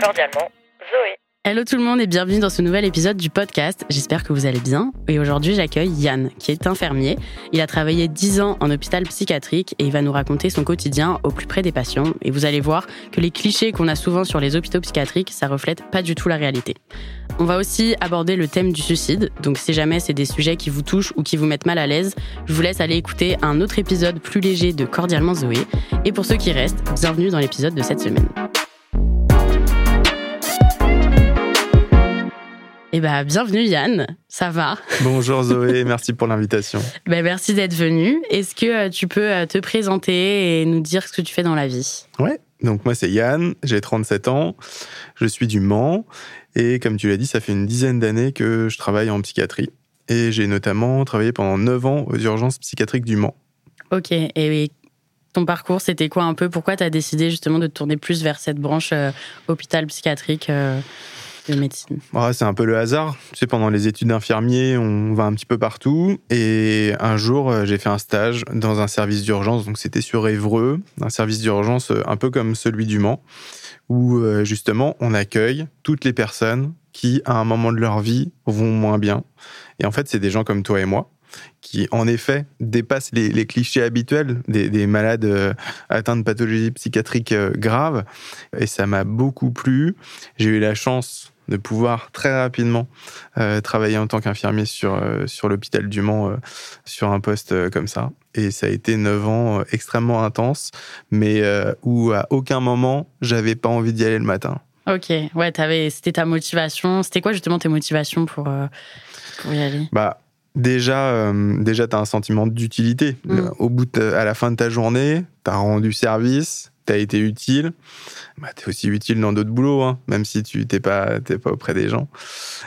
Cordialement, Zoé. Hello tout le monde et bienvenue dans ce nouvel épisode du podcast. J'espère que vous allez bien. Et aujourd'hui, j'accueille Yann, qui est infirmier. Il a travaillé 10 ans en hôpital psychiatrique et il va nous raconter son quotidien au plus près des patients. Et vous allez voir que les clichés qu'on a souvent sur les hôpitaux psychiatriques, ça reflète pas du tout la réalité. On va aussi aborder le thème du suicide. Donc si jamais c'est des sujets qui vous touchent ou qui vous mettent mal à l'aise, je vous laisse aller écouter un autre épisode plus léger de Cordialement Zoé. Et pour ceux qui restent, bienvenue dans l'épisode de cette semaine. Eh ben, bienvenue Yann, ça va? Bonjour Zoé, merci pour l'invitation. Ben, merci d'être venu. Est-ce que euh, tu peux euh, te présenter et nous dire ce que tu fais dans la vie? Ouais, donc moi c'est Yann, j'ai 37 ans, je suis du Mans. Et comme tu l'as dit, ça fait une dizaine d'années que je travaille en psychiatrie. Et j'ai notamment travaillé pendant 9 ans aux urgences psychiatriques du Mans. Ok, et ton parcours c'était quoi un peu? Pourquoi tu as décidé justement de te tourner plus vers cette branche euh, hôpital psychiatrique de médecine C'est un peu le hasard. Tu pendant les études d'infirmier, on va un petit peu partout. Et un jour, euh, j'ai fait un stage dans un service d'urgence. Donc, c'était sur Évreux, un service d'urgence euh, un peu comme celui du Mans, où euh, justement, on accueille toutes les personnes qui, à un moment de leur vie, vont moins bien. Et en fait, c'est des gens comme toi et moi qui en effet dépassent les, clichés habituels des, des malades atteints de pathologies psychiatriques graves. Et ça m'a beaucoup plu. J'ai eu la chance de pouvoir très rapidement euh, travailler en tant qu'infirmier sur, euh, sur l'hôpital du Mans, euh, sur un poste comme ça. Et ça a été neuf ans extrêmement intenses, mais où à aucun moment j'avais pas envie d'y aller le matin. Ok, ouais, avais, c'était ta motivation. C'était quoi justement tes motivations pour, pour y aller? Bah, Déjà, euh, déjà tu as un sentiment d'utilité. Mm. Au bout de, à la fin de ta journée, tu as rendu service, tu été utile. Bah, tu es aussi utile dans d'autres boulots, hein, même si tu n'es pas, t'es pas auprès des gens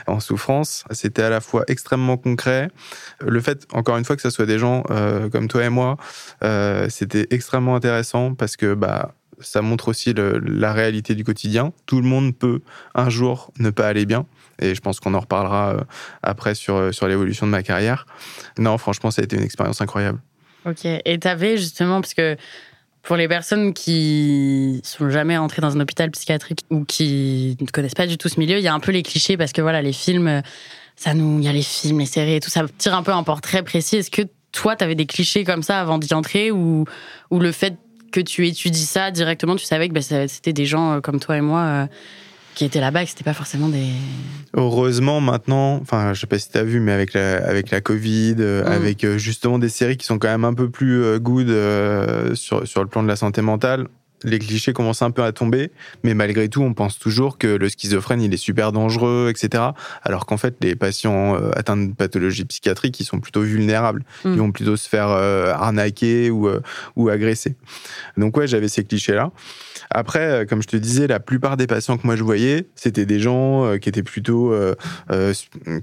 en souffrance. C'était à la fois extrêmement concret. Le fait, encore une fois, que ce soit des gens euh, comme toi et moi, euh, c'était extrêmement intéressant parce que bah, ça montre aussi la réalité du quotidien. Tout le monde peut un jour ne pas aller bien. Et je pense qu'on en reparlera euh, après sur, sur l'évolution de ma carrière. Non, franchement, ça a été une expérience incroyable. Ok. Et tu avais justement, parce que pour les personnes qui sont jamais rentrées dans un hôpital psychiatrique ou qui ne connaissent pas du tout ce milieu, il y a un peu les clichés parce que voilà, les films, ça nous, il y a les films, les séries et tout, ça tire un peu un portrait précis. Est-ce que toi, tu avais des clichés comme ça avant d'y entrer ou, ou le fait que tu étudies ça directement, tu savais que bah, c'était des gens comme toi et moi euh, qui étaient là-bas, que c'était pas forcément des. Heureusement, maintenant, enfin, je sais pas si tu as vu, mais avec la, avec la Covid, euh, Mm. avec euh, justement des séries qui sont quand même un peu plus euh, good euh, sur, sur le plan de la santé mentale, les clichés commencent un peu à tomber, mais malgré tout, on pense toujours que le schizophrène, il est super dangereux, etc. Alors qu'en fait, les patients atteints de pathologies psychiatriques, ils sont plutôt vulnérables. Mm. Ils vont plutôt se faire euh, arnaquer ou, euh, ou agresser. Donc ouais, j'avais ces clichés-là. Après, euh, comme je te disais, la plupart des patients que moi je voyais, c'était des gens euh, qui étaient plutôt euh, euh,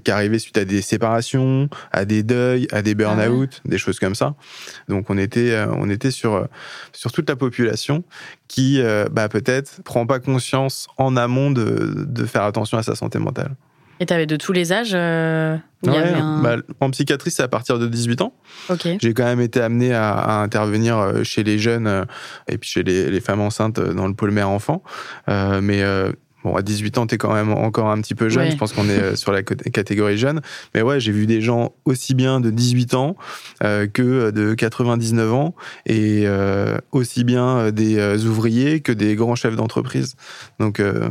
qui arrivaient suite à des séparations, à des deuils, à des burn-out, des choses comme ça. Donc on était on était sur sur toute la population qui bah, peut-être prend pas conscience en amont de, de faire attention à sa santé mentale. Et tu avais de tous les âges euh, Ouais, un... bah, en psychiatrie, c'est à partir de 18 ans. Ok. J'ai quand même été amené à, à intervenir euh, chez les jeunes euh, et puis chez les, les femmes enceintes euh, dans le pôle mère-enfant. Euh, mais euh, bon, à 18 ans, t'es quand même encore un petit peu jeune. Je pense qu'on est euh, sur la catégorie jeune. Mais ouais, j'ai vu des gens aussi bien de 18 ans euh, que de 99 ans et euh, aussi bien des ouvriers que des grands chefs d'entreprise. Donc, euh,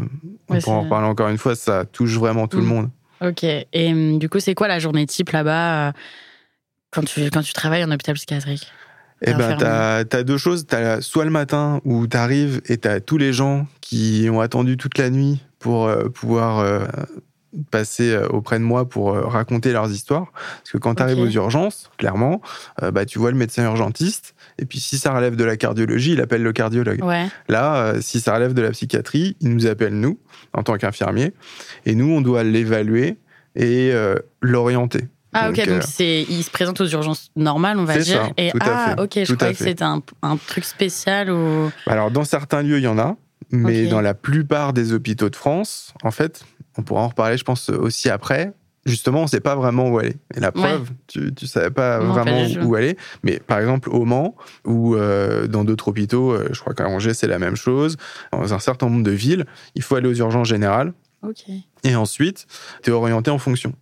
on Ouais, pourra en reparler encore une fois, ça touche vraiment tout Mm. le monde. Ok. Et hum, du coup, c'est quoi la journée type là-bas quand tu, quand tu travailles en hôpital psychiatrique? Eh ben, t'as as deux choses. T'as soit le matin où t'arrives et t'as tous les gens qui ont attendu toute la nuit pour euh, pouvoir euh, passer euh, auprès de moi pour euh, raconter leurs histoires. Parce que quand t'arrives Ok. aux urgences, clairement, bah, tu vois le médecin urgentiste. Et puis, si ça relève de la cardiologie, il appelle le cardiologue. Ouais. Là, si ça relève de la psychiatrie, il nous appelle nous, en tant qu'infirmiers. Et nous, on doit l'évaluer et l'orienter. Ah Donc, ok, euh, donc c'est, il se présente aux urgences normales, on va dire. ça, et ah fait, ok, je croyais que c'était un, un truc spécial ou. Alors, dans certains lieux, il y en a, mais dans la plupart des hôpitaux de France, en fait, on pourra en reparler, je pense, aussi après. Justement, on ne sait pas vraiment où aller. Et la preuve, tu ne savais pas Non, vraiment où aller. Mais par exemple, au Mans ou euh, dans d'autres hôpitaux, euh, je crois qu'à Angers, c'est la même chose. Dans un certain nombre de villes, il faut aller aux urgences générales. Et ensuite, tu es orienté en fonction.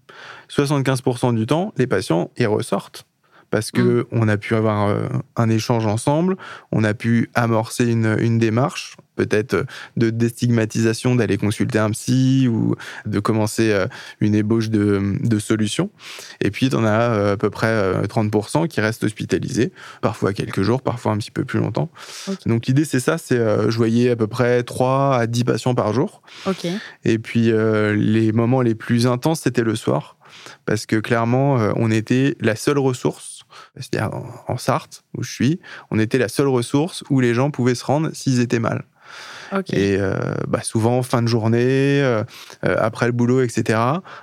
75% du temps, les patients, ils ressortent. Parce que on a pu avoir euh, un échange ensemble, on a pu amorcer une, une démarche, peut-être euh, de déstigmatisation d'aller consulter un psy ou de commencer euh, une ébauche de, de solutions. Et puis, tu en as euh, à peu près euh, 30% qui restent hospitalisés, parfois quelques jours, parfois un petit peu plus longtemps. Donc, l'idée, c'est ça, c'est je voyais à peu près 3 à 10 patients par jour. Et puis les moments les plus intenses, c'était le soir, parce que clairement, on était la seule ressource, c'est-à-dire en, en Sarthe, où je suis, on était la seule ressource où les gens pouvaient se rendre s'ils étaient mal. Et euh, bah, souvent, fin de journée, euh, euh, après le boulot, etc.,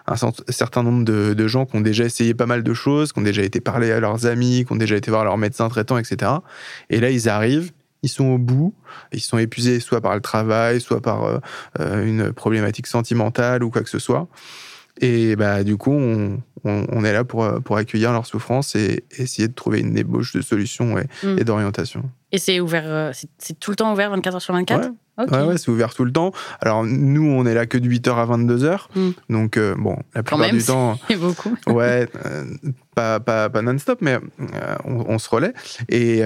un certain nombre de, de gens qui ont déjà essayé pas mal de choses, qui ont déjà été parler à leurs amis, qui ont déjà été voir leur médecin traitant, etc. Et là, ils arrivent, ils sont au bout, ils sont épuisés soit par le travail, soit par euh, une problématique sentimentale ou quoi que ce soit. Et bah, du coup, on, on- on est là pour, pour accueillir leur souffrance et essayer de trouver une ébauche de solutions et, Mm. et d'orientation. Et c'est ouvert, euh, c'est, tout le temps ouvert 24 h sur 24 Ouais. Ouais, ouais, c'est ouvert tout le temps. Alors, nous, on est là que de 8h à 22h. Mm. Donc, euh, bon, la Quand plupart même, du temps, c'est beaucoup. ouais, euh, pas, pas, pas non-stop, mais euh, on, on se relaie. Et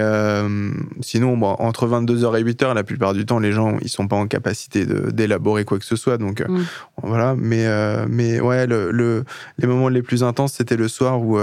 sinon, bon, entre 22h et 8h, la plupart du temps, les gens, ils sont pas en capacité d'élaborer quoi que ce soit. Donc, euh, Mm. voilà. Mais, mais ouais, le, le- les moments les plus intenses, c'était le soir où,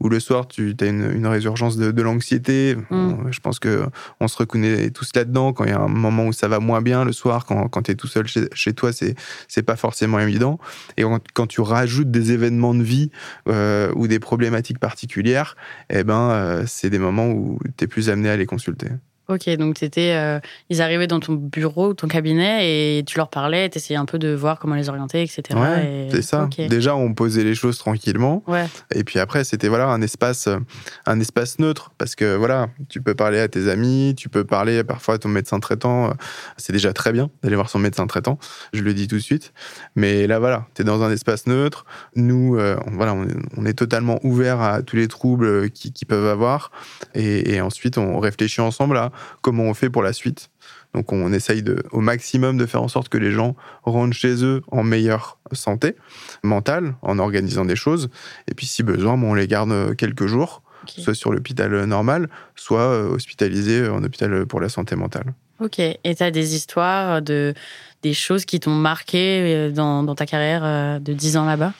où le soir, tu as une, une résurgence de, de l'anxiété. Mm. Je pense que on se reconnaît tous là-dedans. Quand il y a un moment où ça va moins bien le soir, quand, quand tu es tout seul chez, chez toi, c'est c'est pas forcément évident. Et quand, quand tu rajoutes des événements de vie euh, ou des problématiques particulières, eh ben, euh, c'est des moments où tu es plus amené à les consulter. Ok, donc t'étais, euh, ils arrivaient dans ton bureau, ton cabinet, et tu leur parlais, t'essayais un peu de voir comment les orienter, etc. Ouais, et- c'est ça. Déjà, on posait les choses tranquillement. Ouais. Et puis après, c'était voilà un espace, euh, un espace neutre parce que voilà, tu peux parler à tes amis, tu peux parler parfois à ton médecin traitant. euh, C'est déjà très bien d'aller voir son médecin traitant. Je le dis tout de suite. Mais là, voilà, tu es dans un espace neutre. Nous, euh, on- voilà, on est, on est totalement ouvert à tous les troubles qui, qui peuvent avoir. Et, et ensuite, on réfléchit ensemble à comment on fait pour la suite. Donc, on essaye de, au maximum de faire en sorte que les gens rentrent chez eux en meilleure santé mentale, en organisant des choses. Et puis, si besoin, bon, on les garde euh, quelques jours, soit sur l'hôpital euh, normal, soit euh, hospitalisés en hôpital pour la santé mentale. Ok. Et t'as des histoires de des choses qui t'ont marqué dans, dans ta carrière de 10 ans là-bas?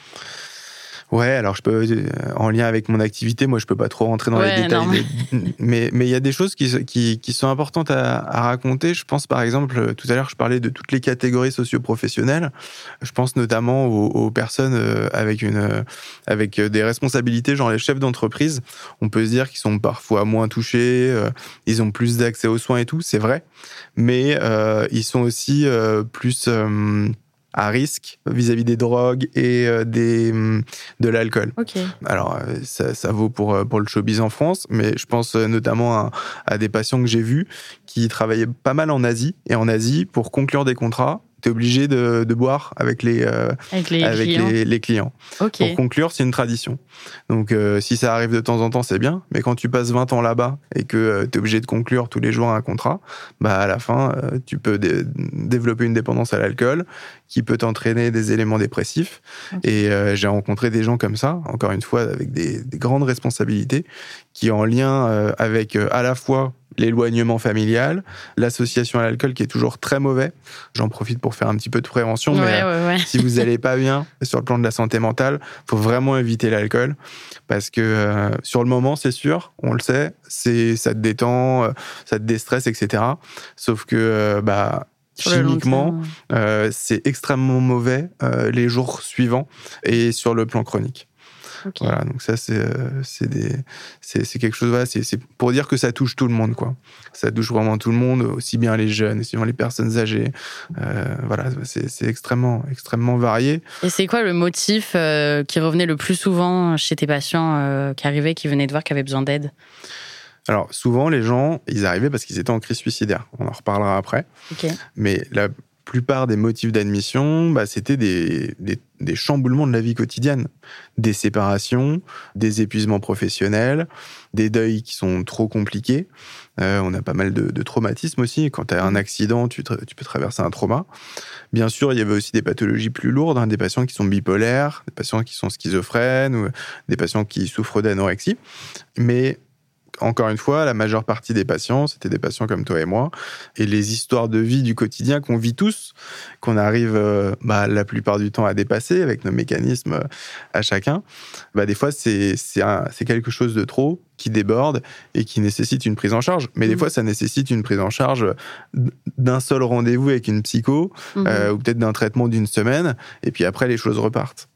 Ouais, alors je peux, euh, en lien avec mon activité, moi je peux pas trop rentrer dans Ouais, les détails, des- mais mais il y a des choses qui, qui, qui sont importantes à, à raconter. Je pense par exemple, euh, tout à l'heure je parlais de toutes les catégories socio-professionnelles. Je pense notamment aux, aux personnes euh, avec une avec des responsabilités, genre les chefs d'entreprise. On peut se dire qu'ils sont parfois moins touchés, ils ont plus d'accès aux soins et tout, c'est vrai, mais euh, ils sont aussi euh, plus euh, à risque vis-à-vis des drogues et euh, des, hum, de l'alcool. Alors, euh, ça, ça vaut pour, euh, pour le showbiz en France, mais je pense notamment à, à des patients que j'ai vus qui travaillaient pas mal en Asie. Et en Asie, pour conclure des contrats, tu es obligé de, de boire avec les, euh, Avec les avec clients. les, les clients. Ok. Pour conclure, c'est une tradition. Donc, euh, si ça arrive de temps en temps, c'est bien. Mais quand tu passes 20 ans là-bas et que tu es obligé de conclure tous les jours un contrat, bah, à la fin, euh, tu peux dé- développer une dépendance à l'alcool qui peut t'entraîner des éléments dépressifs. Et euh, j'ai rencontré des gens comme ça, encore une fois, avec des, des grandes responsabilités, qui en lien euh, avec euh, à la fois l'éloignement familial, l'association à l'alcool qui est toujours très mauvais. J'en profite pour faire un petit peu de prévention, mais Ouais, euh, ouais, ouais. si vous n'allez pas bien sur le plan de la santé mentale, faut vraiment éviter l'alcool parce que euh, sur le moment, c'est sûr, on le sait, c'est ça te détend, euh, ça te déstresse, etc. Sauf que euh, bah chimiquement, euh, c'est extrêmement mauvais les jours suivants et sur le plan chronique. Voilà, donc ça c'est euh, c'est c'est quelque chose voilà, c'est pour dire que ça touche tout le monde quoi. Ça touche vraiment tout le monde, aussi bien les jeunes, aussi bien les personnes âgées. Euh, voilà, c'est extrêmement extrêmement varié. Et c'est quoi le motif euh, qui revenait le plus souvent chez tes patients euh, qui arrivaient, qui venaient te voir, qui avaient besoin d'aide? Alors souvent les gens, ils arrivaient parce qu'ils étaient en crise suicidaire. On en reparlera après. Mais la plupart des motifs d'admission, bah, c'était des, des, des chamboulements de la vie quotidienne. Des séparations, des épuisements professionnels, des deuils qui sont trop compliqués. Euh, on a pas mal de, de traumatismes aussi. Quand tu as un accident, tu, peux traverser un trauma. Bien sûr, il y avait aussi des pathologies plus lourdes, hein, des patients qui sont bipolaires, des patients qui sont schizophrènes, ou des patients qui souffrent d'anorexie. Mais encore une fois, la majeure partie des patients, c'était des patients comme toi et moi. Et les histoires de vie du quotidien qu'on vit tous, qu'on arrive euh, bah, la plupart du temps à dépasser avec nos mécanismes euh, à chacun, bah, des fois, c'est quelque chose de trop qui déborde et qui nécessite une prise en charge. Mais des Mhm. fois, ça nécessite une prise en charge d'un seul rendez-vous avec une psycho Mhm. euh, ou peut-être d'un traitement d'une semaine. Et puis après, les choses repartent.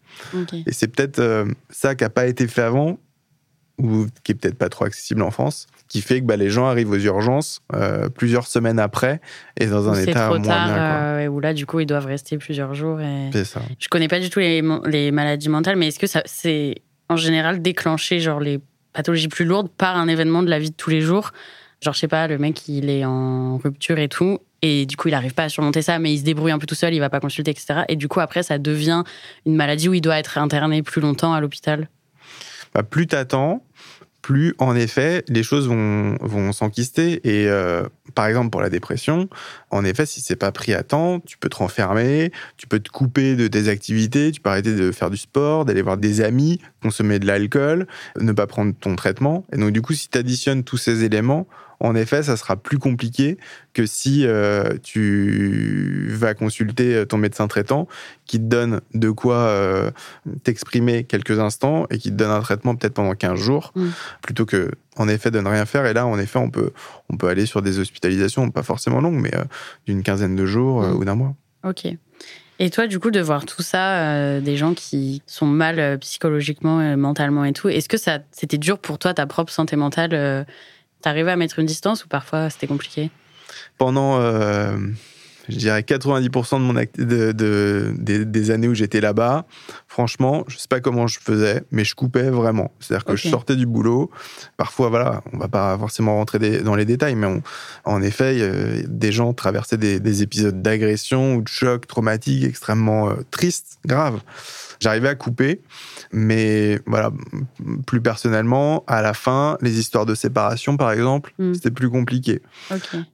Et c'est peut-être euh, ça qui n'a pas été fait avant, ou qui est peut-être pas trop accessible en France, qui fait que bah, les gens arrivent aux urgences euh, plusieurs semaines après et dans un état trop moins tard, bien. quoi. euh, ouais, où là, du coup, ils doivent rester plusieurs jours. Et... C'est ça. Je connais pas du tout les, les maladies mentales, mais est-ce que ça, c'est en général déclenché, genre les pathologies plus lourdes, par un événement de la vie de tous les jours? Genre, je sais pas, le mec, il est en rupture et tout, et du coup, il n'arrive pas à surmonter ça, mais il se débrouille un peu tout seul, il va pas consulter, etc. Et du coup, après, ça devient une maladie où il doit être interné plus longtemps à l'hôpital? Bah, plus t'attends, plus en effet les choses vont, vont s'enquister. Et euh, par exemple pour la dépression, en effet, si c'est pas pris à temps, tu peux te renfermer, tu peux te couper de tes activités, tu peux arrêter de faire du sport, d'aller voir des amis, consommer de l'alcool, ne pas prendre ton traitement. Et donc du coup, si tu additionnes tous ces éléments, en effet, ça sera plus compliqué que si euh, tu vas consulter ton médecin traitant qui te donne de quoi euh, t'exprimer quelques instants et qui te donne un traitement peut-être pendant 15 jours, Mm. plutôt que, en effet, de ne rien faire. Et là, en effet, on peut, on peut aller sur des hospitalisations, pas forcément longues, mais euh, d'une quinzaine de jours euh, Mm. ou d'un mois. Ok. Et toi, du coup, de voir tout ça, euh, des gens qui sont mal euh, psychologiquement, euh, mentalement et tout, est-ce que ça, c'était dur pour toi, ta propre santé mentale euh, T'arrivais à mettre une distance ou parfois c'était compliqué? Pendant, euh, je dirais, 90% de mon act- de, de- des, des années où j'étais là-bas, franchement, je sais pas comment je faisais, mais je coupais vraiment. C'est-à-dire que je sortais du boulot. Parfois, voilà, on va pas forcément rentrer des- dans les détails, mais on- en effet, euh, des gens traversaient des, des épisodes d'agression ou de choc traumatique extrêmement euh, tristes, graves. J'arrivais à couper, mais voilà, plus personnellement, à la fin, les histoires de séparation, par exemple, Mm. c'était plus compliqué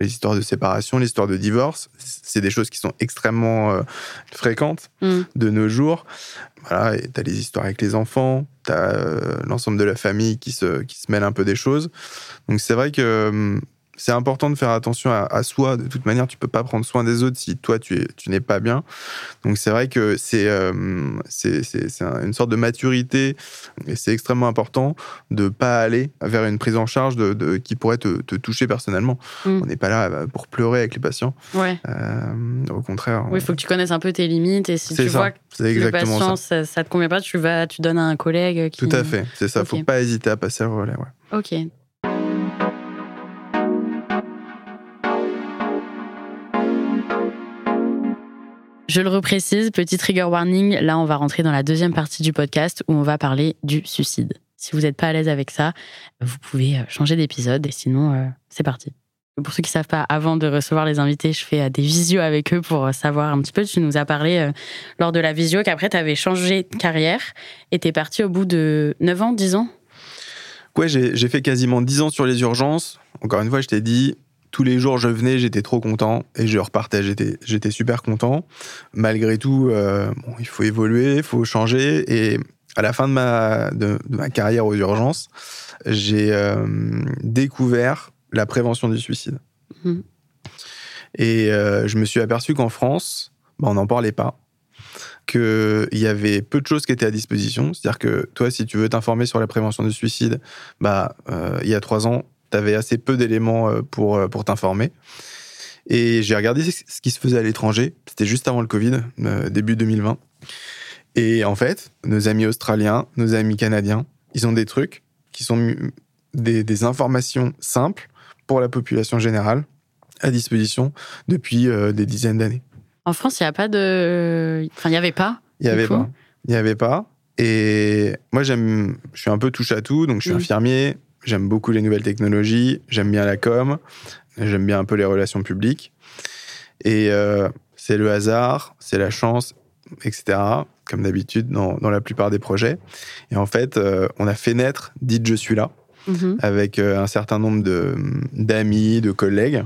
les histoires de séparation, les histoires de divorce, c'est des choses qui sont extrêmement euh, fréquentes Mm. de nos jours. Voilà, et t'as les histoires avec les enfants, t'as euh, l'ensemble de la famille qui se, qui se mêle un peu des choses. Donc c'est vrai que hum, c'est important de faire attention à, à soi. De toute manière, tu peux pas prendre soin des autres si toi tu, es- tu n'es pas bien. Donc c'est vrai que c'est euh, c'est c'est- c'est un- une sorte de maturité et c'est extrêmement important de pas aller vers une prise en charge de, de- qui pourrait te, te toucher personnellement. Mm. On n'est pas là euh, pour pleurer avec les patients. Ouais. Euh, au contraire. Oui, il faut que tu connaisses un peu tes limites et si tu ça. vois que C'est le patient, ça. ça. ça te convient pas, tu vas, tu donnes à un collègue qui. Tout à fait. C'est ça. Ok. Faut pas hésiter à passer le relais. ouais. Ok. Je le reprécise, petit trigger warning, là on va rentrer dans la deuxième partie du podcast où on va parler du suicide. Si vous n'êtes pas à l'aise avec ça, vous pouvez euh, changer d'épisode et sinon euh, c'est parti. Pour ceux qui savent pas, avant de recevoir les invités, je fais euh, des visios avec eux pour savoir un petit peu. Tu nous as parlé lors de la visio qu'après tu avais changé de carrière et t'es parti au bout de 9 ans, 10 ans? Ouais, j'ai fait quasiment 10 ans sur les urgences. Encore une fois, je t'ai dit, tous les jours je venais, j'étais trop content et je repartais, j'étais j'étais super content. Malgré tout, euh, bon, il faut évoluer, il faut changer. Et à la fin de ma, de, de ma carrière aux urgences, j'ai euh, découvert la prévention du suicide. Mhm. Et euh, je me suis aperçu qu'en France, bah, on n'en parlait pas, qu'il y avait peu de choses qui étaient à disposition. C'est-à-dire que toi, si tu veux t'informer sur la prévention du suicide, bah, il y a trois ans, tu avais assez peu d'éléments euh, pour, euh, pour t'informer. Et j'ai regardé ce qui se faisait à l'étranger. C'était juste avant le Covid, euh, début 2020. Et en fait, nos amis australiens, nos amis canadiens, ils ont des trucs qui sont des, des informations simples pour la population générale à disposition depuis euh, des dizaines d'années. En France, il n'y a pas de. Enfin, il n'y avait pas. Il n'y avait coup pas. Il n'y avait pas. Et moi, j'aime, je suis un peu touche à tout. Donc, je suis Mm. infirmier. J'aime beaucoup les nouvelles technologies. J'aime bien la com. J'aime bien un peu les relations publiques. Et euh, c'est le hasard, c'est la chance, etc. Comme d'habitude dans, dans la plupart des projets. Et en fait, euh, on a fait naître Dites Je suis là Mhm. avec euh, un certain nombre d'amis, de collègues.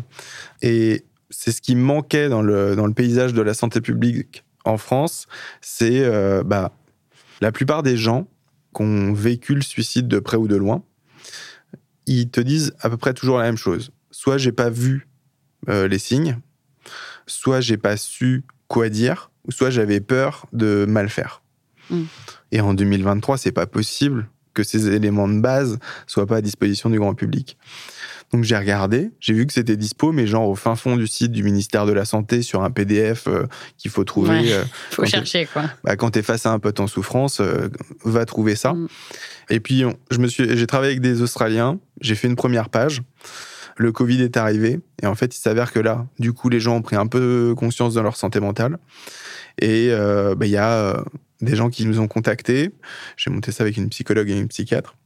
Et c'est ce qui manquait dans le, dans le paysage de la santé publique en France, c'est euh, bah, la plupart des gens qui ont vécu le suicide de près ou de loin, ils te disent à peu près toujours la même chose. Soit j'ai pas vu euh, les signes, soit j'ai pas su quoi dire, ou soit j'avais peur de mal faire. Mm. Et en 2023, c'est pas possible que ces éléments de base soient pas à disposition du grand public. Donc j'ai regardé, j'ai vu que c'était dispo, mais genre au fin fond du site du ministère de la Santé sur un PDF euh, qu'il faut trouver. Ouais. euh, Faut chercher, quoi. bah, quand tu es face à un pote en souffrance, euh, va trouver ça. Mm. Et puis, on- je me suis, j'ai travaillé avec des Australiens, j'ai fait une première page. Le Covid est arrivé, et en fait, il s'avère que là, du coup, les gens ont pris un peu conscience de leur santé mentale. Et bah, il y a des gens qui nous ont contactés. J'ai monté ça avec une psychologue et une psychiatre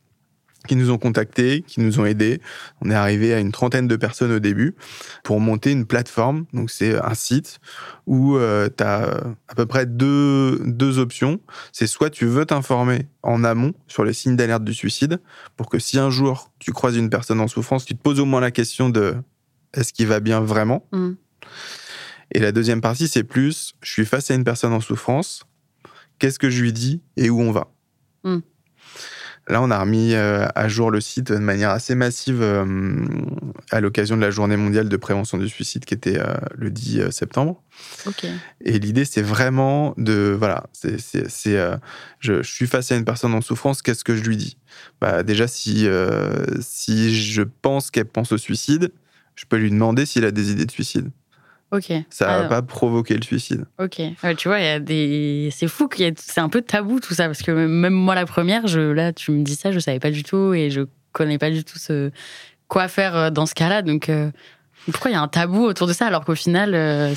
qui nous ont contactés, qui nous ont aidés. On est arrivé à une trentaine de personnes au début pour monter une plateforme. Donc c'est un site où tu as à peu près deux, deux options. C'est soit tu veux t'informer en amont sur les signes d'alerte du suicide pour que si un jour tu croises une personne en souffrance, tu te poses au moins la question de est-ce qu'il va bien vraiment? Mm. Et la deuxième partie, c'est plus je suis face à une personne en souffrance, qu'est-ce que je lui dis et où on va Mm. Là, on a remis euh, à jour le site de manière assez massive euh, à l'occasion de la journée mondiale de prévention du suicide qui était euh, le 10 septembre. Et l'idée, c'est vraiment de. Voilà, c'est. je, je suis face à une personne en souffrance, qu'est-ce que je lui dis? Bah, Déjà, si, euh, si je pense qu'elle pense au suicide, je peux lui demander s'il a des idées de suicide. Ok. Ça va Alors, pas provoquer le suicide. Ok. Ouais, tu vois, il y a des. C'est fou qu'il ait. C'est un peu tabou tout ça parce que même moi la première, je là tu me dis ça, je savais pas du tout et je connais pas du tout ce quoi faire euh, dans ce cas-là. Donc euh, pourquoi il y a un tabou autour de ça alors qu'au final, euh,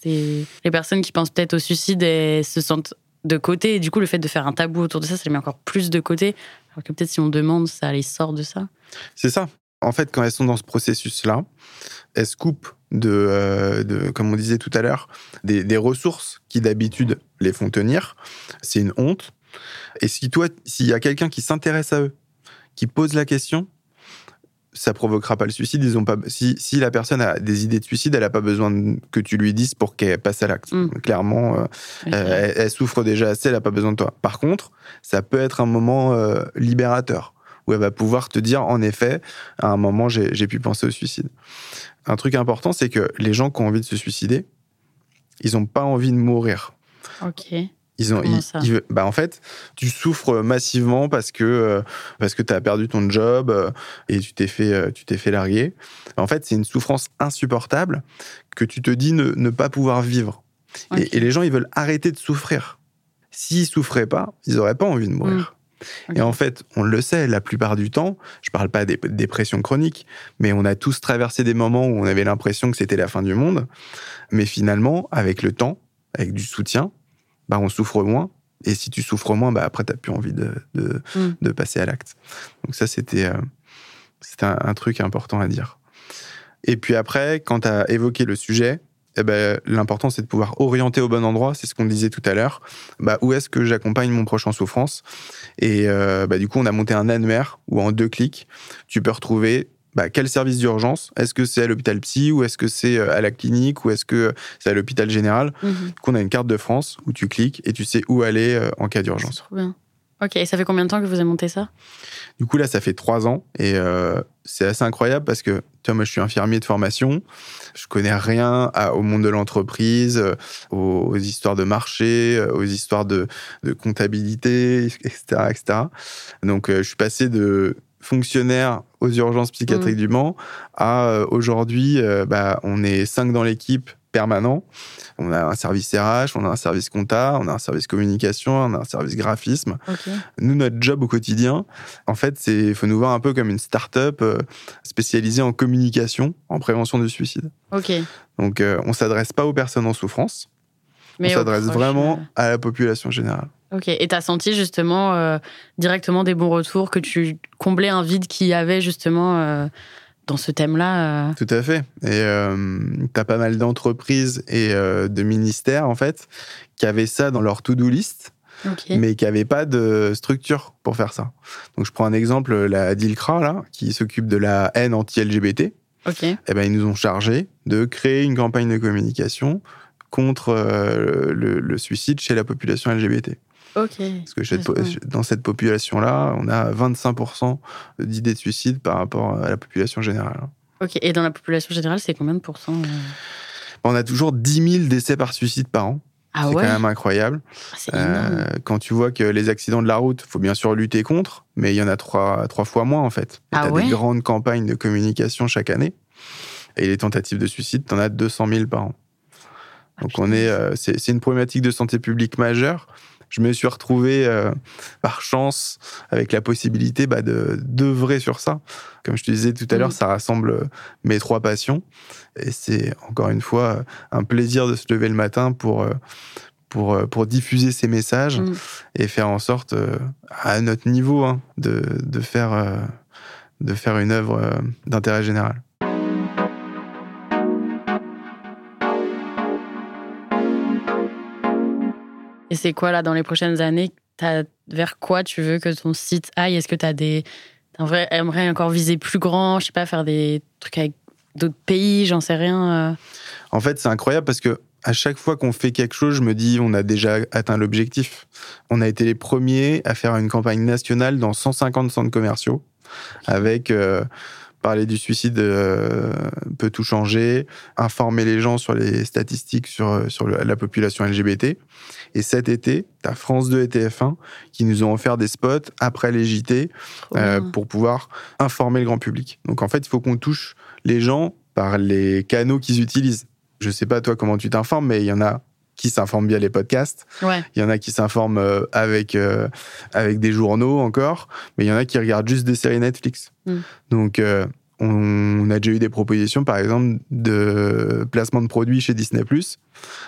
c'est les personnes qui pensent peut-être au suicide se sentent de côté et du coup le fait de faire un tabou autour de ça, ça les met encore plus de côté. Alors que peut-être si on demande, ça les sort de ça. C'est ça. En fait, quand elles sont dans ce processus-là, elles se coupent de, euh, de comme on disait tout à l'heure, des, des ressources qui d'habitude les font tenir. C'est une honte. Et si toi, s'il y a quelqu'un qui s'intéresse à eux, qui pose la question, ça provoquera pas le suicide. Ils ont pas, si, si la personne a des idées de suicide, elle a pas besoin que tu lui dises pour qu'elle passe à l'acte. Mm. Clairement, euh, elle, elle souffre déjà assez, elle n'a pas besoin de toi. Par contre, ça peut être un moment euh, libérateur où elle va pouvoir te dire, en effet, à un moment, j'ai pu penser au suicide. Un truc important, c'est que les gens qui ont envie de se suicider, ils n'ont pas envie de mourir. Ok. Ils ont, ils- bah en fait, tu souffres massivement parce que euh, parce que tu as perdu ton job euh, et tu t'es fait euh, tu t'es fait larguer. En fait, c'est une souffrance insupportable que tu te dis ne, ne pas pouvoir vivre. Et, et les gens, ils veulent arrêter de souffrir. S'ils souffraient pas, ils auraient pas envie de mourir. Et en fait, on le sait, la plupart du temps, je parle pas des dépressions chroniques, mais on a tous traversé des moments où on avait l'impression que c'était la fin du monde. Mais finalement, avec le temps, avec du soutien, bah, on souffre moins. Et si tu souffres moins, bah, après, tu plus envie de, de, Mm. de passer à l'acte. Donc ça, c'était euh, c'était un, un truc important à dire. Et puis après, quand tu as évoqué le sujet, eh ben, l'important, c'est de pouvoir orienter au bon endroit. C'est ce qu'on disait tout à l'heure. Bah, où est-ce que j'accompagne mon proche en souffrance? Et euh, bah, du coup, on a monté un annuaire où en deux clics, tu peux retrouver bah, quel service d'urgence? Est-ce que c'est à l'hôpital psy ou est-ce que c'est euh, à la clinique ou est-ce que c'est à l'hôpital général? Mhm. Du coup, on a une carte de France où tu cliques et tu sais où aller euh, en cas d'urgence. Trop bien. Ok, et ça fait combien de temps que vous avez monté ça? Du coup, là, ça fait trois ans et euh, c'est assez incroyable parce que, tu vois, moi, je suis infirmier de formation. Je connais rien à- au monde de l'entreprise, euh, aux, aux histoires de marché, euh, aux histoires de, de comptabilité, etc., etc. Donc, euh, je suis passé de fonctionnaire aux urgences psychiatriques du Mans à euh, aujourd'hui, bah, on est cinq dans l'équipe permanent. On a un service RH, on a un service compta, on a un service communication, on a un service graphisme. Nous, notre job au quotidien, en fait, c'est faut nous voir un peu comme une start-up euh, spécialisée en communication, en prévention du suicide. Ok. Donc, euh, on s'adresse pas aux personnes en souffrance, Mais on s'adresse vraiment euh, à la population générale. Ok. Et t'as senti justement euh, directement des bons retours, que tu comblais un vide qu'il y avait justement euh, dans ce thème-là euh. Tout à fait. Et tu as pas mal d'entreprises et euh, de ministères, en fait, qui avaient ça dans leur to-do list, mais qui n'avaient pas de structure pour faire ça. Donc, je prends un exemple, la DILCRA, là, qui s'occupe de la haine anti-LGBT. Ok. eh ben, ils nous ont chargé de créer une campagne de communication contre euh, le, le suicide chez la population LGBT. Parce que cette dans cette population-là, on a 25% d'idées de suicide par rapport à la population générale. Ok. Et dans la population générale, c'est combien de pourcents euh? On a toujours 10 000 décès par suicide par an. Ah c'est ouais? quand même incroyable. Ah. Euh, quand tu vois que les accidents de la route, faut bien sûr lutter contre, mais il y en a trois, trois fois moins en fait. Ah t'as ouais? des grandes campagnes de communication chaque année. Et les tentatives de suicide, t'en as 200 000 par an. Donc on est, euh, c'est c'est une problématique de santé publique majeure. Je me suis retrouvé euh, par chance avec la possibilité bah, de d'œuvrer sur ça. Comme je te disais tout à l'heure, Mhm. ça rassemble mes trois passions. Et c'est encore une fois un plaisir de se lever le matin pour, euh, pour, euh, pour diffuser ces messages Mm. et faire en sorte, euh, à notre niveau, hein, de, de, faire, euh, de faire une œuvre d'intérêt général. Et c'est quoi là dans les prochaines années? T'as- Vers quoi tu veux que ton site aille? Est-ce que tu as des. T'aimerais aimerais encore viser plus grand? Je sais pas, faire des trucs avec d'autres pays J'en sais rien. euh. En fait, c'est incroyable parce que à chaque fois qu'on fait quelque chose, je me dis on a déjà atteint l'objectif. On a été les premiers à faire une campagne nationale dans 150 centres commerciaux avec euh, parler du suicide euh, peut tout changer, informer les gens sur les statistiques sur, sur le- la population LGBT. Et cet été, t'as France 2 et TF1 qui nous ont offert des spots après les JT euh, bien. pour pouvoir informer le grand public. Donc en fait, il faut qu'on touche les gens par les canaux qu'ils utilisent. Je sais pas toi comment tu t'informes, mais il y en a qui s'informent via les podcasts, Ouais. il y en a qui s'informent euh, avec, euh, avec des journaux encore, mais il y en a qui regardent juste des séries Netflix. Mm. Donc euh, on a déjà eu des propositions, par exemple, de placement de produits chez Disney+,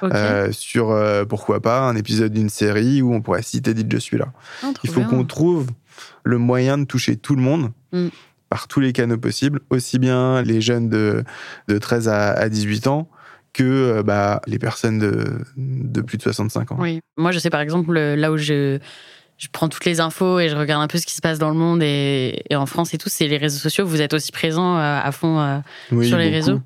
euh, sur, pourquoi pas, un épisode d'une série où on pourrait citer Dites Je suis là. Ah, Il faut qu'on trouve le moyen de toucher tout le monde Mm. par tous les canaux possibles, aussi bien les jeunes de, de 13 à, à 18 ans que euh, bah, les personnes de, de plus de 65 ans. Oui. Moi, je sais par exemple, le- là où je, je prends toutes les infos et je regarde un peu ce qui se passe dans le monde et, et en France et tout, c'est les réseaux sociaux. Vous êtes aussi présent euh, à fond. euh. Oui, Sur les beaucoup. réseaux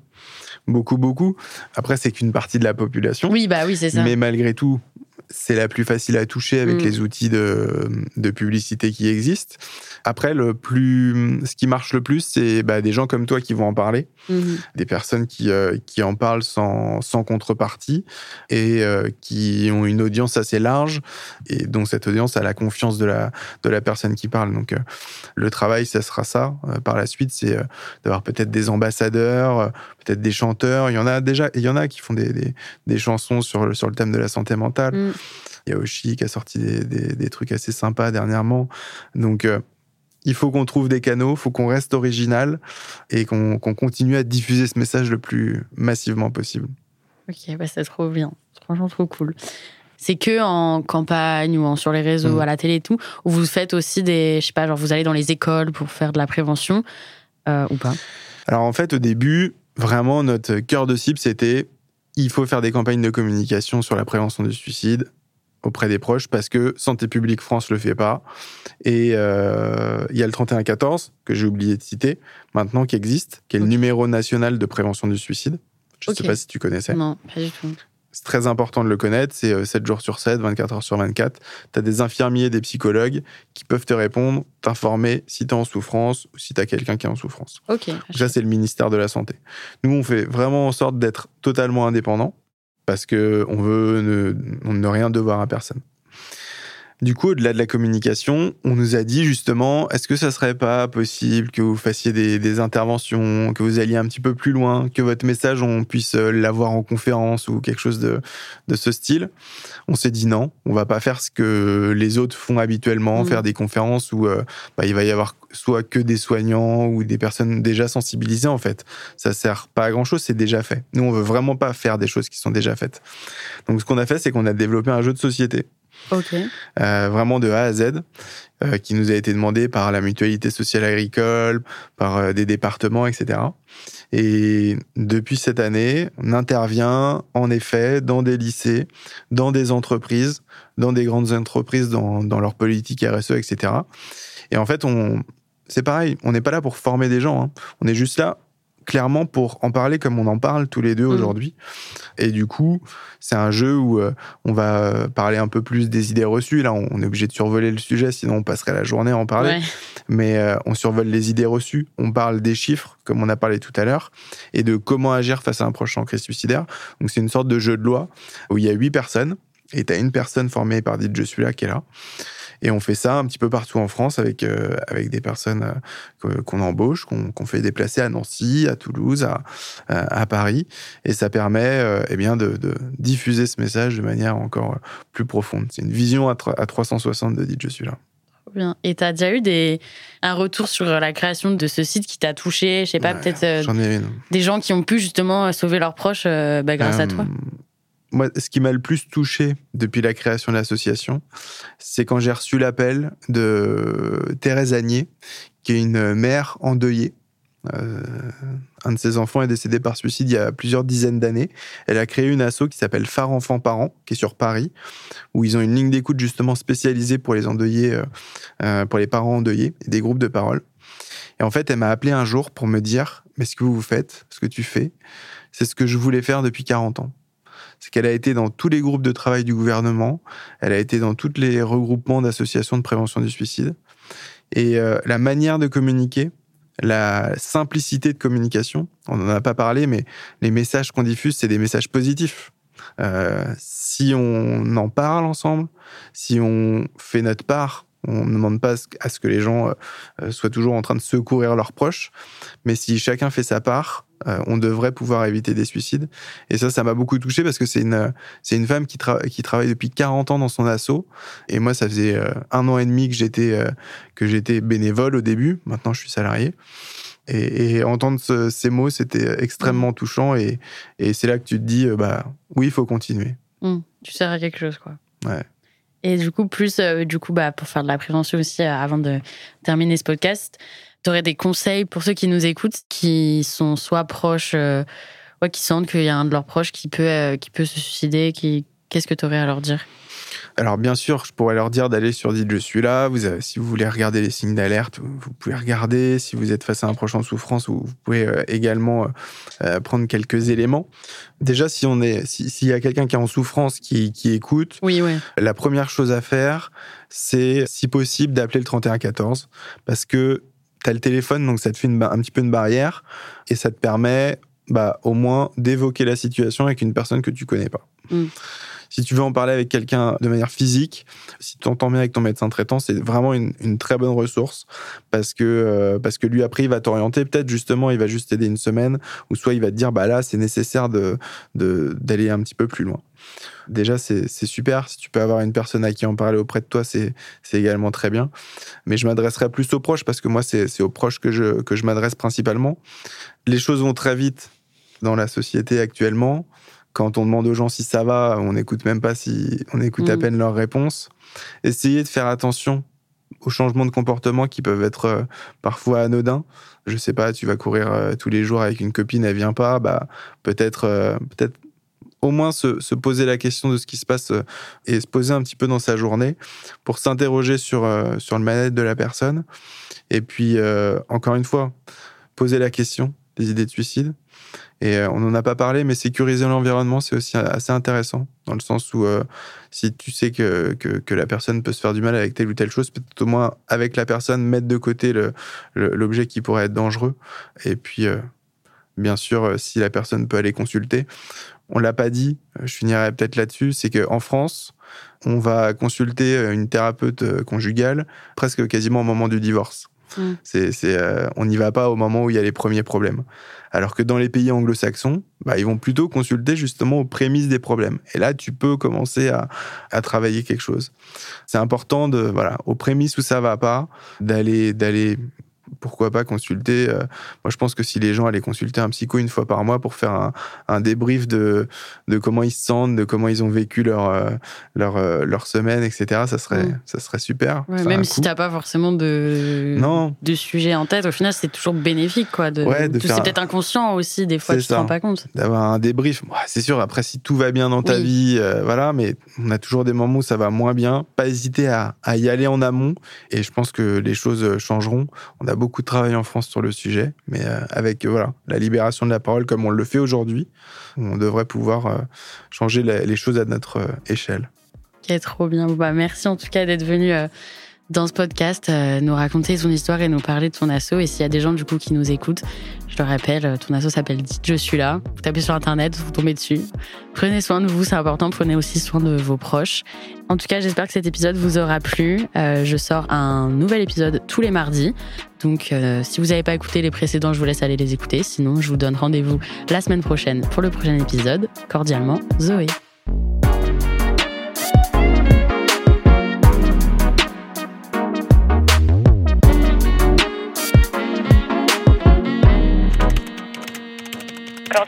Beaucoup, beaucoup. Après, c'est qu'une partie de la population. Oui, bah oui, c'est ça. Mais malgré tout, c'est la plus facile à toucher avec Mm. les outils de, de publicité qui existent. Après, le plus, ce qui marche le plus, c'est bah, des gens comme toi qui vont en parler, Mhm. des personnes qui, euh, qui en parlent sans, sans contrepartie et euh, qui ont une audience assez large et dont cette audience a la confiance de la, de la personne qui parle. Donc, euh, le travail, ça sera ça. Par la suite, c'est d'avoir peut-être des ambassadeurs, peut-être des chanteurs. Il y en a déjà, il y en a qui font des, des, des chansons sur, le- sur le thème de la santé mentale. Mm. Il y a Oshi qui a sorti des, des- des trucs assez sympas dernièrement. Donc, euh, il faut qu'on trouve des canaux, il faut qu'on reste original et qu'on continue à diffuser ce message le plus massivement possible. Ok, bah c'est trop bien. Franchement, trop cool. C'est que en campagne ou en, sur les réseaux, Mm. à la télé et tout, où vous faites aussi des, je sais pas, genre vous allez dans les écoles pour faire de la prévention euh, ou pas? Alors en fait, au début, vraiment, notre cœur de cible, c'était il faut faire des campagnes de communication sur la prévention du suicide auprès des proches parce que Santé publique France le fait pas. Et euh, il y a le 3114, que j'ai oublié de citer, maintenant qui existe, qui est le numéro national de prévention du suicide. Je ne sais pas si tu connaissais. Non, pas du tout. C'est très important de le connaître, c'est 7 jours sur 7, 24 heures sur 24. Tu as des infirmiers, des psychologues qui peuvent te répondre, t'informer si tu es en souffrance ou si tu as quelqu'un qui est en souffrance. Ok. Ça, c'est le ministère de la Santé. Nous, on fait vraiment en sorte d'être totalement indépendant parce qu'on veut ne, on ne rien devoir à personne. Du coup, au-delà de la communication, on nous a dit justement, est-ce que ça serait pas possible que vous fassiez des, interventions, que vous alliez un petit peu plus loin, que votre message, on puisse euh, l'avoir en conférence ou quelque chose de, de ce style? On s'est dit non, on va pas faire ce que les autres font habituellement, Mm. faire des conférences où euh, bah, il va y avoir soit que des soignants ou des personnes déjà sensibilisées en fait. Ça sert pas à grand chose, c'est déjà fait. Nous, on veut vraiment pas faire des choses qui sont déjà faites. Donc, ce qu'on a fait, c'est qu'on a développé un jeu de société Ok. euh, vraiment de A à Z, euh, qui nous a été demandé par la mutualité sociale agricole, par euh, des départements, etc. Et depuis cette année, on intervient en effet dans des lycées, dans des entreprises, dans des grandes entreprises, dans, dans leur politique RSE, etc. Et en fait, on, c'est pareil, on n'est pas là pour former des gens, hein. on est juste là clairement pour en parler comme on en parle tous les deux Mhm. aujourd'hui. Et du coup, c'est un jeu où euh, on va parler un peu plus des idées reçues. Là, on est obligé de survoler le sujet, sinon on passerait la journée à en parler. Ouais. Mais euh, on survole les idées reçues, on parle des chiffres, comme on a parlé tout à l'heure, et de comment agir face à un proche en crise suicidaire. Donc c'est une sorte de jeu de loi où il y a huit personnes, et tu as une personne formée par Dites Je suis là qui est là. Et on fait ça un petit peu partout en France avec, euh, avec des personnes euh, qu'on embauche, qu'on fait déplacer à Nancy, à Toulouse, à, Paris. Et ça permet euh, eh bien de, de diffuser ce message de manière encore plus profonde. C'est une vision à, tro- à 360 de Dites Je suis là. Bien. Et tu as déjà eu des, un retour sur la création de ce site qui t'a touché? Je sais pas, Ouais, peut-être euh, des gens qui ont pu justement sauver leurs proches euh, bah, grâce à toi Moi, ce qui m'a le plus touché depuis la création de l'association, c'est quand j'ai reçu l'appel de Thérèse Agnier, qui est une mère endeuillée. Euh, un de ses enfants est décédé par suicide il y a plusieurs dizaines d'années. Elle a créé une asso qui s'appelle Phare Enfants Parents, qui est sur Paris, où ils ont une ligne d'écoute justement spécialisée pour les endeuillés, euh, euh, pour les parents endeuillés, et des groupes de parole. Et en fait, elle m'a appelé un jour pour me dire, mais ce que vous faites, ce que tu fais, c'est ce que je voulais faire depuis 40 ans c'est qu'elle a été dans tous les groupes de travail du gouvernement, elle a été dans tous les regroupements d'associations de prévention du suicide. Et euh, la manière de communiquer, la simplicité de communication, on n'en a pas parlé, mais les messages qu'on diffuse, c'est des messages positifs. Euh, si on en parle ensemble, si on fait notre part, on ne demande pas à ce que les gens euh, soient toujours en train de secourir leurs proches, mais si chacun fait sa part, euh, on devrait pouvoir éviter des suicides. Et ça, ça m'a beaucoup touché parce que c'est une, c'est une femme qui, tra- qui travaille depuis 40 ans dans son asso. Et moi, ça faisait euh, un an et demi que j'étais, euh, que j'étais bénévole au début. Maintenant, je suis salarié. Et, et entendre ce- ces mots, c'était extrêmement touchant. Et, et c'est là que tu te dis, euh, bah oui, il faut continuer. Hum, Tu sers à quelque chose, quoi. Ouais. Et du coup, plus, euh, du coup, bah, pour faire de la prévention aussi, euh, avant de terminer ce podcast, tu aurais des conseils pour ceux qui nous écoutent, qui sont soit proches, euh, ouais, qui sentent qu'il y a un de leurs proches qui peut, euh, qui peut se suicider, qu'est-ce que tu aurais à leur dire? Alors bien sûr, je pourrais leur dire d'aller sur Dites Je suis là. Vous avez- si vous voulez regarder les signes d'alerte, vous pouvez regarder. Si vous êtes face à un proche en souffrance, vous, pouvez euh, également euh, euh, prendre quelques éléments. Déjà, si on est, si- s'il y a quelqu'un qui est en souffrance qui, qui écoute, Oui, oui. la première chose à faire, c'est si possible d'appeler le 3114 parce que tu as le téléphone, donc ça te fait une un petit peu une barrière et ça te permet bah, au moins d'évoquer la situation avec une personne que tu connais pas. Mm. Si tu veux en parler avec quelqu'un de manière physique, si tu entends bien avec ton médecin traitant, c'est vraiment une, très bonne ressource parce que, euh, parce que lui, après, il va t'orienter. Peut-être justement, il va juste t'aider une semaine ou soit il va te dire, bah là, c'est nécessaire de, de- d'aller un petit peu plus loin. Déjà, c'est super. Si tu peux avoir une personne à qui en parler auprès de toi, c'est également très bien. Mais je m'adresserai plus aux proches parce que moi, c'est c'est aux proches que je, que je m'adresse principalement. Les choses vont très vite dans la société actuellement. Quand on demande aux gens si ça va, on n'écoute même pas si on écoute à Mhm. peine leurs réponses. Essayez de faire attention aux changements de comportement qui peuvent être euh, parfois anodins. Je sais pas, tu vas courir euh, tous les jours avec une copine, elle vient pas, bah peut-être euh, peut-être au moins se, se poser la question de ce qui se passe et se poser un petit peu dans sa journée pour s'interroger sur, sur le mal-être de la personne. Et puis, encore une fois, poser la question des idées de suicide. Et euh, on n'en a pas parlé, mais sécuriser l'environnement, c'est aussi assez intéressant, dans le sens où euh, si tu sais que, que, la personne peut se faire du mal avec telle ou telle chose, peut-être au moins avec la personne, mettre de côté l'objet qui pourrait être dangereux. Et puis, euh, bien sûr, si la personne peut aller consulter. On l'a pas dit, je finirai peut-être là-dessus, c'est qu'en France, on va consulter une thérapeute conjugale presque quasiment au moment du divorce. Mm. C'est, euh, on n'y va pas au moment où il y a les premiers problèmes. Alors que dans les pays anglo-saxons, bah, ils vont plutôt consulter justement aux prémices des problèmes. Et là, tu peux commencer à, à travailler quelque chose. C'est important de, voilà, aux prémices où ça va pas, d'aller, d'aller pourquoi pas consulter euh, Moi, je pense que si les gens allaient consulter un psycho une fois par mois pour faire un, débrief de, de comment ils se sentent, de comment ils ont vécu leur, euh, leur, euh, leur semaine, etc., ça serait, ça serait super. même si tu n'as pas forcément de, non. de sujet en tête, au final, c'est toujours bénéfique. Quoi, de, C'est peut-être inconscient aussi, des fois, tu ne te rends pas compte. D'avoir un débrief. c'est sûr, après, si tout va bien dans ta vie, voilà, mais on a toujours des moments où ça va moins bien. Pas hésiter à, à y aller en amont. Et je pense que les choses changeront. On a beaucoup de travail en France sur le sujet, mais euh, avec euh, voilà la libération de la parole comme on le fait aujourd'hui, on devrait pouvoir euh, changer les choses à notre échelle. Ok, trop bien. Bah, merci en tout cas d'être venu dans ce podcast, euh, nous raconter son histoire et nous parler de son asso. Et s'il y a des gens du coup qui nous écoutent, je le rappelle, euh, ton asso s'appelle Dites Je suis là. Vous tapez sur internet, vous tombez dessus. Prenez soin de vous, c'est important. Prenez aussi soin de vos proches. En tout cas, j'espère que cet épisode vous aura plu. Euh, je sors un nouvel épisode tous les mardis. Donc, si vous n'avez pas écouté les précédents, je vous laisse aller les écouter. Sinon, je vous donne rendez-vous la semaine prochaine pour le prochain épisode. Cordialement, Zoé.